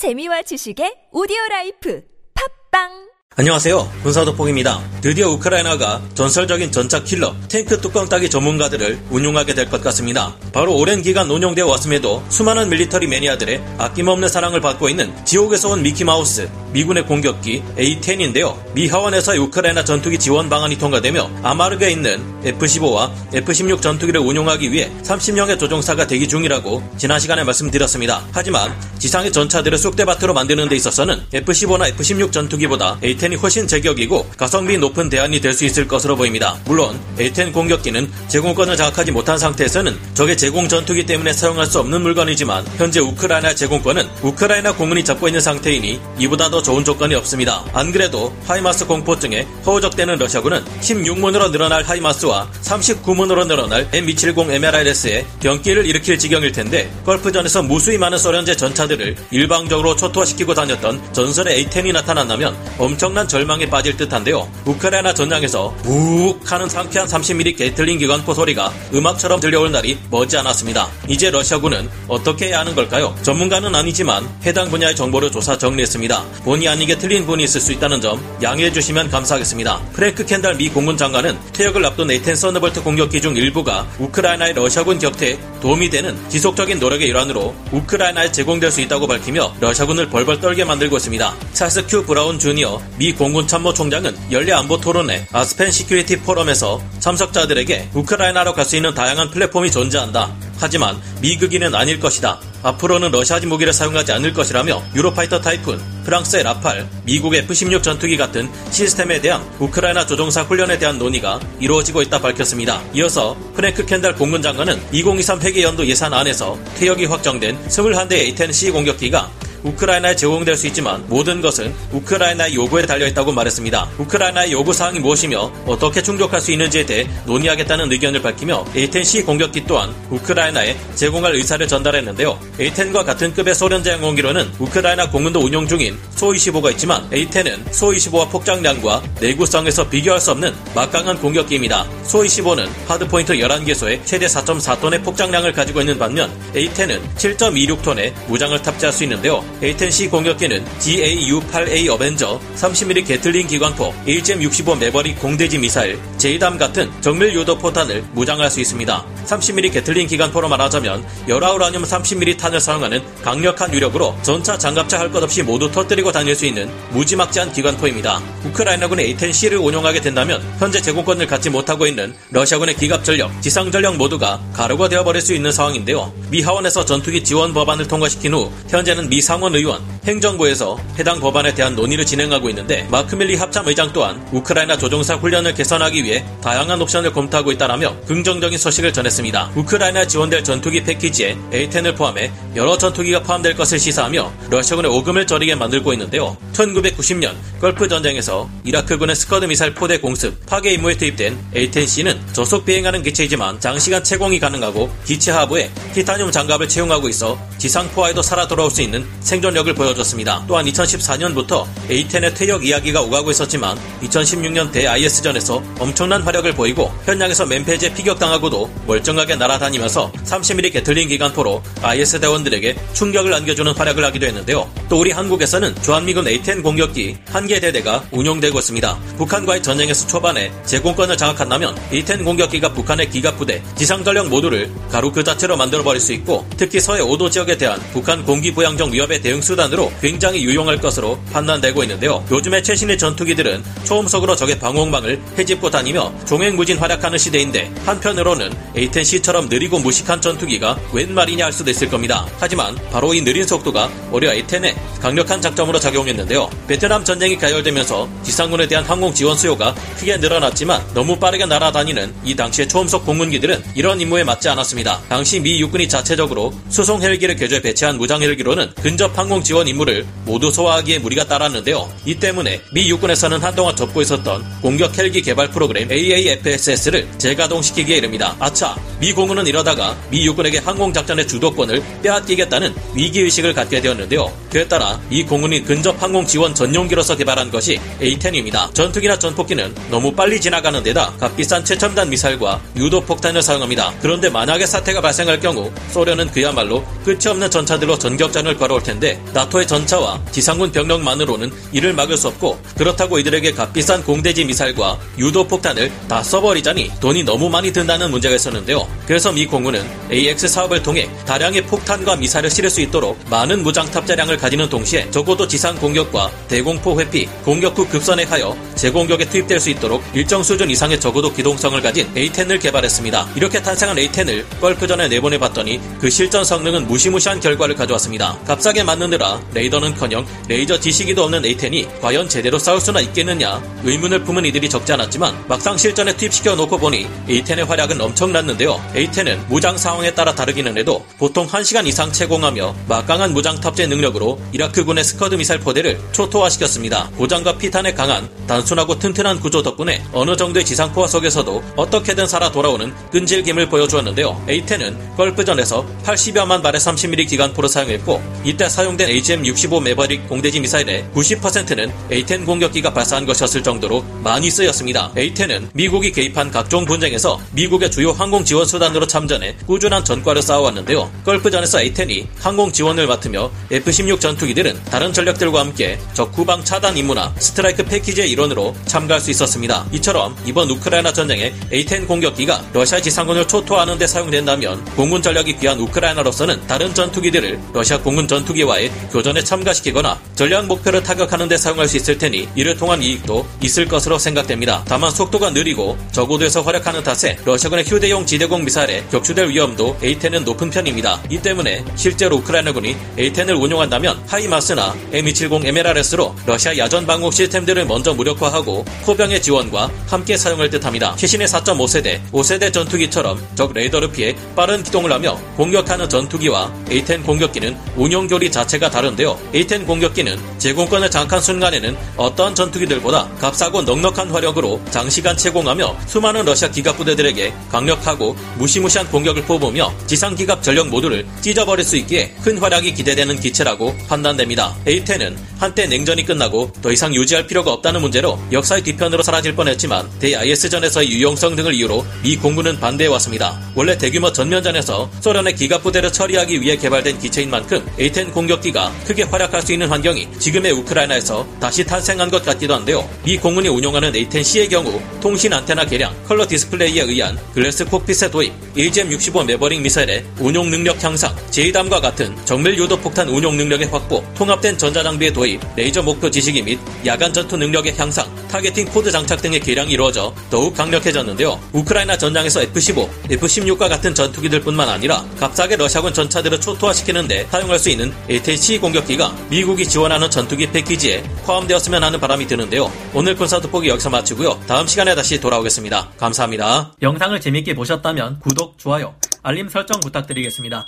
재미와 지식의 오디오 라이프. 팟빵 안녕하세요. 군사돋보기입니다. 드디어 우크라이나가 전설적인 전차 킬러 탱크 뚜껑 따기 전문가들을 운용하게 될 것 같습니다. 바로 오랜 기간 운용되어 왔음에도 수많은 밀리터리 매니아들의 아낌없는 사랑을 받고 있는 지옥에서 온 미키마우스 미군의 공격기 A-10인데요. 미 하원에서의 우크라이나 전투기 지원 방안이 통과되며 아마르게 있는 F-15와 F-16 전투기를 운용하기 위해 30명의 조종사가 대기 중이라고 지난 시간에 말씀드렸습니다. 하지만 지상의 전차들을 쑥대밭으로 만드는 데 있어서는 F-15나 F-16 전투기보다 A-10 이 훨씬 제격이고 가성비 높은 대안이 될 수 있을 것으로 보입니다. 물론 A-10 공격기는 제공권을 장악하지 못한 상태에서는 적의 제공 전투기 때문에 사용할 수 없는 물건이지만 현재 우크라이나 제공권은 우크라이나 공군이 잡고 있는 상태이니 이보다 더 좋은 조건이 없습니다. 안 그래도 하이마스 공포증에 허우적대는 러시아군은 16문으로 늘어날 하이마스와 39문으로 늘어날 M270 MLRS에 경기를 일으킬 지경일 텐데 걸프전에서 무수히 많은 소련제 전차들을 일방적으로 초토화시키고 다녔던 전설의 A10이 나타난다면 엄청 난 절망에 빠질 듯한데요. 우크라이나 전장에서 묵 하는 상쾌한 30mm 게틀링 기관포 소리가 음악처럼 들려올 날이 머지 않았습니다. 이제 러시아군은 어떻게 해야 하는 걸까요? 전문가는 아니지만 해당 분야의 정보를 조사 정리했습니다. 본의 아니게 틀린 부분이 있을 수 있다는 점 양해해 주시면 감사하겠습니다. 프랭크 켄달 미 공군 장관은 퇴역을 앞둔 에이텐 서너벌트 공격 기 중 일부가 우크라이나의 러시아군 격퇴에 도움이 되는 지속적인 노력의 일환으로 우크라이나에 제공될 수 있다고 밝히며 러시아군을 벌벌 떨게 만들고 있습니다. 찰스 Q 브라운 주니어 미 공군 참모총장은 연례 안보 토론회 아스펜 시큐리티 포럼에서 참석자들에게 우크라이나로 갈 수 있는 다양한 플랫폼이 존재한다. 하지만 미그기는 아닐 것이다. 앞으로는 러시아제 무기를 사용하지 않을 것이라며 유로파이터 타이푼, 프랑스의 라팔, 미국의 F-16 전투기 같은 시스템에 대한 우크라이나 조종사 훈련에 대한 논의가 이루어지고 있다 밝혔습니다. 이어서 프랭크 켄달 공군 장관은 2023 회계연도 예산 안에서 퇴역이 확정된 21대의 A-10C 공격기가 우크라이나에 제공될 수 있지만 모든 것은 우크라이나의 요구에 달려있다고 말했습니다. 우크라이나의 요구사항이 무엇이며 어떻게 충족할 수 있는지에 대해 논의하겠다는 의견을 밝히며 A-10C 공격기 또한 우크라이나에 제공할 의사를 전달했는데요. A-10과 같은 급의 소련제 항공기로는 우크라이나 공군도 운용 중인 소-25가 있지만 A-10은 소-25와 폭장량과 내구성에서 비교할 수 없는 막강한 공격기입니다. 소-25는 하드포인트 11개소에 최대 4.4톤의 폭장량을 가지고 있는 반면 A-10은 7.26톤의 무장을 탑재할 수 있는데요. A-10C 공격기는 GAU-8A 어벤저, 30mm 게틀링 기관포, HM-65 매버릭 공대지 미사일, 제이담 같은 정밀 유도 포탄을 무장할 수 있습니다. 30mm 게틀링 기관포로 말하자면 열아우라늄 30mm 탄을 사용하는 강력한 유력으로 전차 장갑차 할 것 없이 모두 터뜨리고 다닐 수 있는 무지막지한 기관포입니다. 우크라이나군의 A-10C를 운용하게 된다면 현재 제공권을 갖지 못하고 있는 러시아군의 기갑 전력, 지상 전력 모두가 가루가 되어버릴 수 있는 상황인데요. 미 하원에서 전투기 지원 법안을 통과시킨 후 현재는 미 상원 의원, 행정부에서 해당 법안에 대한 논의를 진행하고 있는데 마크 밀리 합참 의장 또한 우크라이나 조종사 훈련을 개선하기 위해 다양한 옵션을 검토하고 있다라며 긍정적인 소식을 전했습니다. 우크라이나 지원될 전투기 패키지에 A-10을 포함해 여러 전투기가 포함될 것을 시사하며 러시아군의 오금을 저리게 만들고 있는데요. 1990년 걸프 전쟁에서 이라크군의 스커드 미사일 포대 공습 파괴 임무에 투입된 A-10C는 저속 비행하는 기체이지만 장시간 체공이 가능하고 기체 하부에 티타늄 장갑을 채용하고 있어 지상 포화에도 살아 돌아올 수 있는 생존력을 보여줬습니다. 또한 2014년부터 A-10의 퇴역 이야기가 오가고 있었지만 2016년 대-IS전에서 엄청난 화력을 보이고 현장에서 MANPADS에 피격당하고도 멀쩡하게 날아다니면서 30mm 게틀링 기관포로 IS 대원들에게 충격을 안겨주는 활약을 하기도 했는데요. 또 우리 한국에서는 주한미군 A-10 공격기 한 개 대대가 운용되고 있습니다. 북한과의 전쟁에서 초반에 제공권을 장악한다면 A-10 공격기가 북한의 기갑부대, 지상전력 모두를 가루 그 자체로 만들어버릴 수 있고 특히 서해 5도 지역에 대한 북한 공기부양적 위협 의 대응 수단으로 굉장히 유용할 것으로 판단되고 있는데요. 요즘의 최신의 전투기들은 초음속으로 적의 방공망을 헤집고 다니며 종횡무진 활약하는 시대인데 한편으로는 A-10C처럼 느리고 무식한 전투기가 웬 말이냐 할 수도 있을 겁니다. 하지만 바로 이 느린 속도가 오히려 A-10의 강력한 장점으로 작용했는데요. 베트남 전쟁이 가열되면서 지상군에 대한 항공 지원 수요가 크게 늘어났지만 너무 빠르게 날아다니는 이 당시의 초음속 공군기들은 이런 임무에 맞지 않았습니다. 당시 미 육군이 자체적으로 수송 헬기를 개조해 배치한 무장 헬기로는 근접 항공 지원 임무를 모두 소화하기에 무리가 따랐는데요. 이 때문에 미 육군에서는 한동안 접고 있었던 공격 헬기 개발 프로그램 AAFSS를 재가동시키기에 이릅니다. 아차, 미 공군은 이러다가 미 육군에게 항공 작전의 주도권을 빼앗기겠다는 위기 의식을 갖게 되었는데요. 그에 따라 이 공군이 근접 항공 지원 전용기로서 개발한 것이 A-10입니다. 전투기나 전폭기는 너무 빨리 지나가는 데다 값비싼 최첨단 미사일과 유도 폭탄을 사용합니다. 그런데 만약에 사태가 발생할 경우 소련은 그야말로 끝이 없는 전차들로 전격전을 걸어올 텐데 있는데 나토의 전차와 지상군 병력만으로는 이를 막을 수 없고 그렇다고 이들에게 값비싼 공대지 미사일과 유도 폭탄을 다 써버리자니 돈이 너무 많이 든다는 문제가 있었는데요. 그래서 미 공군은 AX 사업을 통해 다량의 폭탄과 미사일을 실을 수 있도록 많은 무장 탑재량을 가지는 동시에 저고도 지상 공격과 대공포 회피, 공격 후 급선회하여 재공격에 투입될 수 있도록 일정 수준 이상의 저고도 기동성을 가진 A-10을 개발했습니다. 이렇게 탄생한 A-10을 걸프전에 내보내봤더니 그 실전 성능은 무시무시한 결과를 가져왔습니다. 값싸게 만드느라 레이더는커녕 레이저 지시기도 없는 A-10이 과연 제대로 싸울 수나 있겠느냐 의문을 품은 이들이 적지 않았지만 막상 실전에 투입시켜 놓고 보니 A-10의 활약은 엄청났는데요. A-10은 무장 상황에 따라 다르기는 해도 보통 1시간 이상 체공하며 막강한 무장 탑재 능력으로 이라크군의 스커드 미사일 포대를 초토화시켰습니다. 고장과 피탄에 강한 단순하고 튼튼한 구조 덕분에 어느 정도의 지상포화 속에서도 어떻게든 살아 돌아오는 끈질김을 보여주었는데요. A-10은 걸프전에서 80여만 발의 30mm 기관포를 사용했고 이때 사용된 HM-65 매버릭 공대지 미사일의 90%는 A-10 공격기가 발사한 것이었을 정도로 많이 쓰였습니다. A-10은 미국이 개입한 각종 분쟁에서 미국의 주요 항공 지원 수단으로 참전해 꾸준한 전과를 쌓아왔는데요. 걸프전에서 A-10이 항공 지원을 맡으며 F-16 전투기들은 다른 전력들과 함께 적 후방 차단 임무나 스트라이크 패키지의 일원으로 참가할 수 있었습니다. 이처럼 이번 우크라이나 전쟁에 A-10 공격기가 러시아 지상군을 초토화하는 데 사용된다면 공군 전력이 귀한 우크라이나로서는 다른 전투기들을 러시아 공군 전투기 와의 교전에 참가시키거나 전략 목표를 타격하는 데 사용할 수 있을 테니 이를 통한 이익도 있을 것으로 생각됩니다. 다만 속도가 느리고 저고도에서 활약하는 탓에 러시아군의 휴대용 지대공 미사일에 격추될 위험도 A-10은 높은 편입니다. 이 때문에 실제로 우크라이나군이 A-10을 운용한다면 하이마스나 M270 MLRS로 러시아 야전 방공 시스템들을 먼저 무력화하고 포병의 지원과 함께 사용할 듯합니다. 최신의 4.5세대, 5세대 전투기처럼 적 레이더를 피해 빠른 기동을 하며 공격하는 전투기와 A-10 공격기는 운용 교리 자체가 다른데요. A-10 공격기는 제공권을 장악한 순간에는 어떠한 전투기들보다 값싸고 넉넉한 화력으로 장시간 채공하며 수많은 러시아 기갑 부대들에게 강력하고 무시무시한 공격을 뽑으며 지상 기갑 전력 모두를 찢어버릴 수 있기에 큰 활약이 기대되는 기체라고 판단됩니다. A-10은 한때 냉전이 끝나고 더 이상 유지할 필요가 없다는 문제로 역사의 뒤편으로 사라질 뻔했지만 대-IS전에서의 유용성 등을 이유로 미 공군은 반대해왔습니다. 원래 대규모 전면전에서 소련의 기갑 부대를 처리하기 위해 개발된 기체인 만큼 A-10 공 격기가 크게 활약할 수 있는 환경이 지금의 우크라이나에서 다시 탄생한 것 같기도 한데요. 미 공군이 운용하는 A-10C의 경우 통신 안테나 개량, 컬러 디스플레이에 의한 glass cockpit의 도입, AGM-65 매버릭 미사일의 운용 능력 향상, JDAM과 같은 정밀 유도 폭탄 운용 능력의 확보, 통합된 전자장비의 도입, 레이저 목표 지시기 및 야간 전투 능력의 향상, targeting pod 장착 등의 개량이 이루어져 더욱 강력해졌는데요. 우크라이나 전장에서 F-15, F-16과 같은 전투기들뿐만 아니라 값싸게 러시아군 전차들을 초토화시키는데 사용할 수 있는 A-10C 공격기가 미국이 지원하는 전투기 패키지에 포함되었으면 하는 바람이 드는데요. 오늘 군사돋보기 여기서 마치고요. 다음 시간에 다시 돌아오겠습니다. 감사합니다. 영상을 재밌게 보셨다면 구독, 좋아요, 알림 설정 부탁드리겠습니다.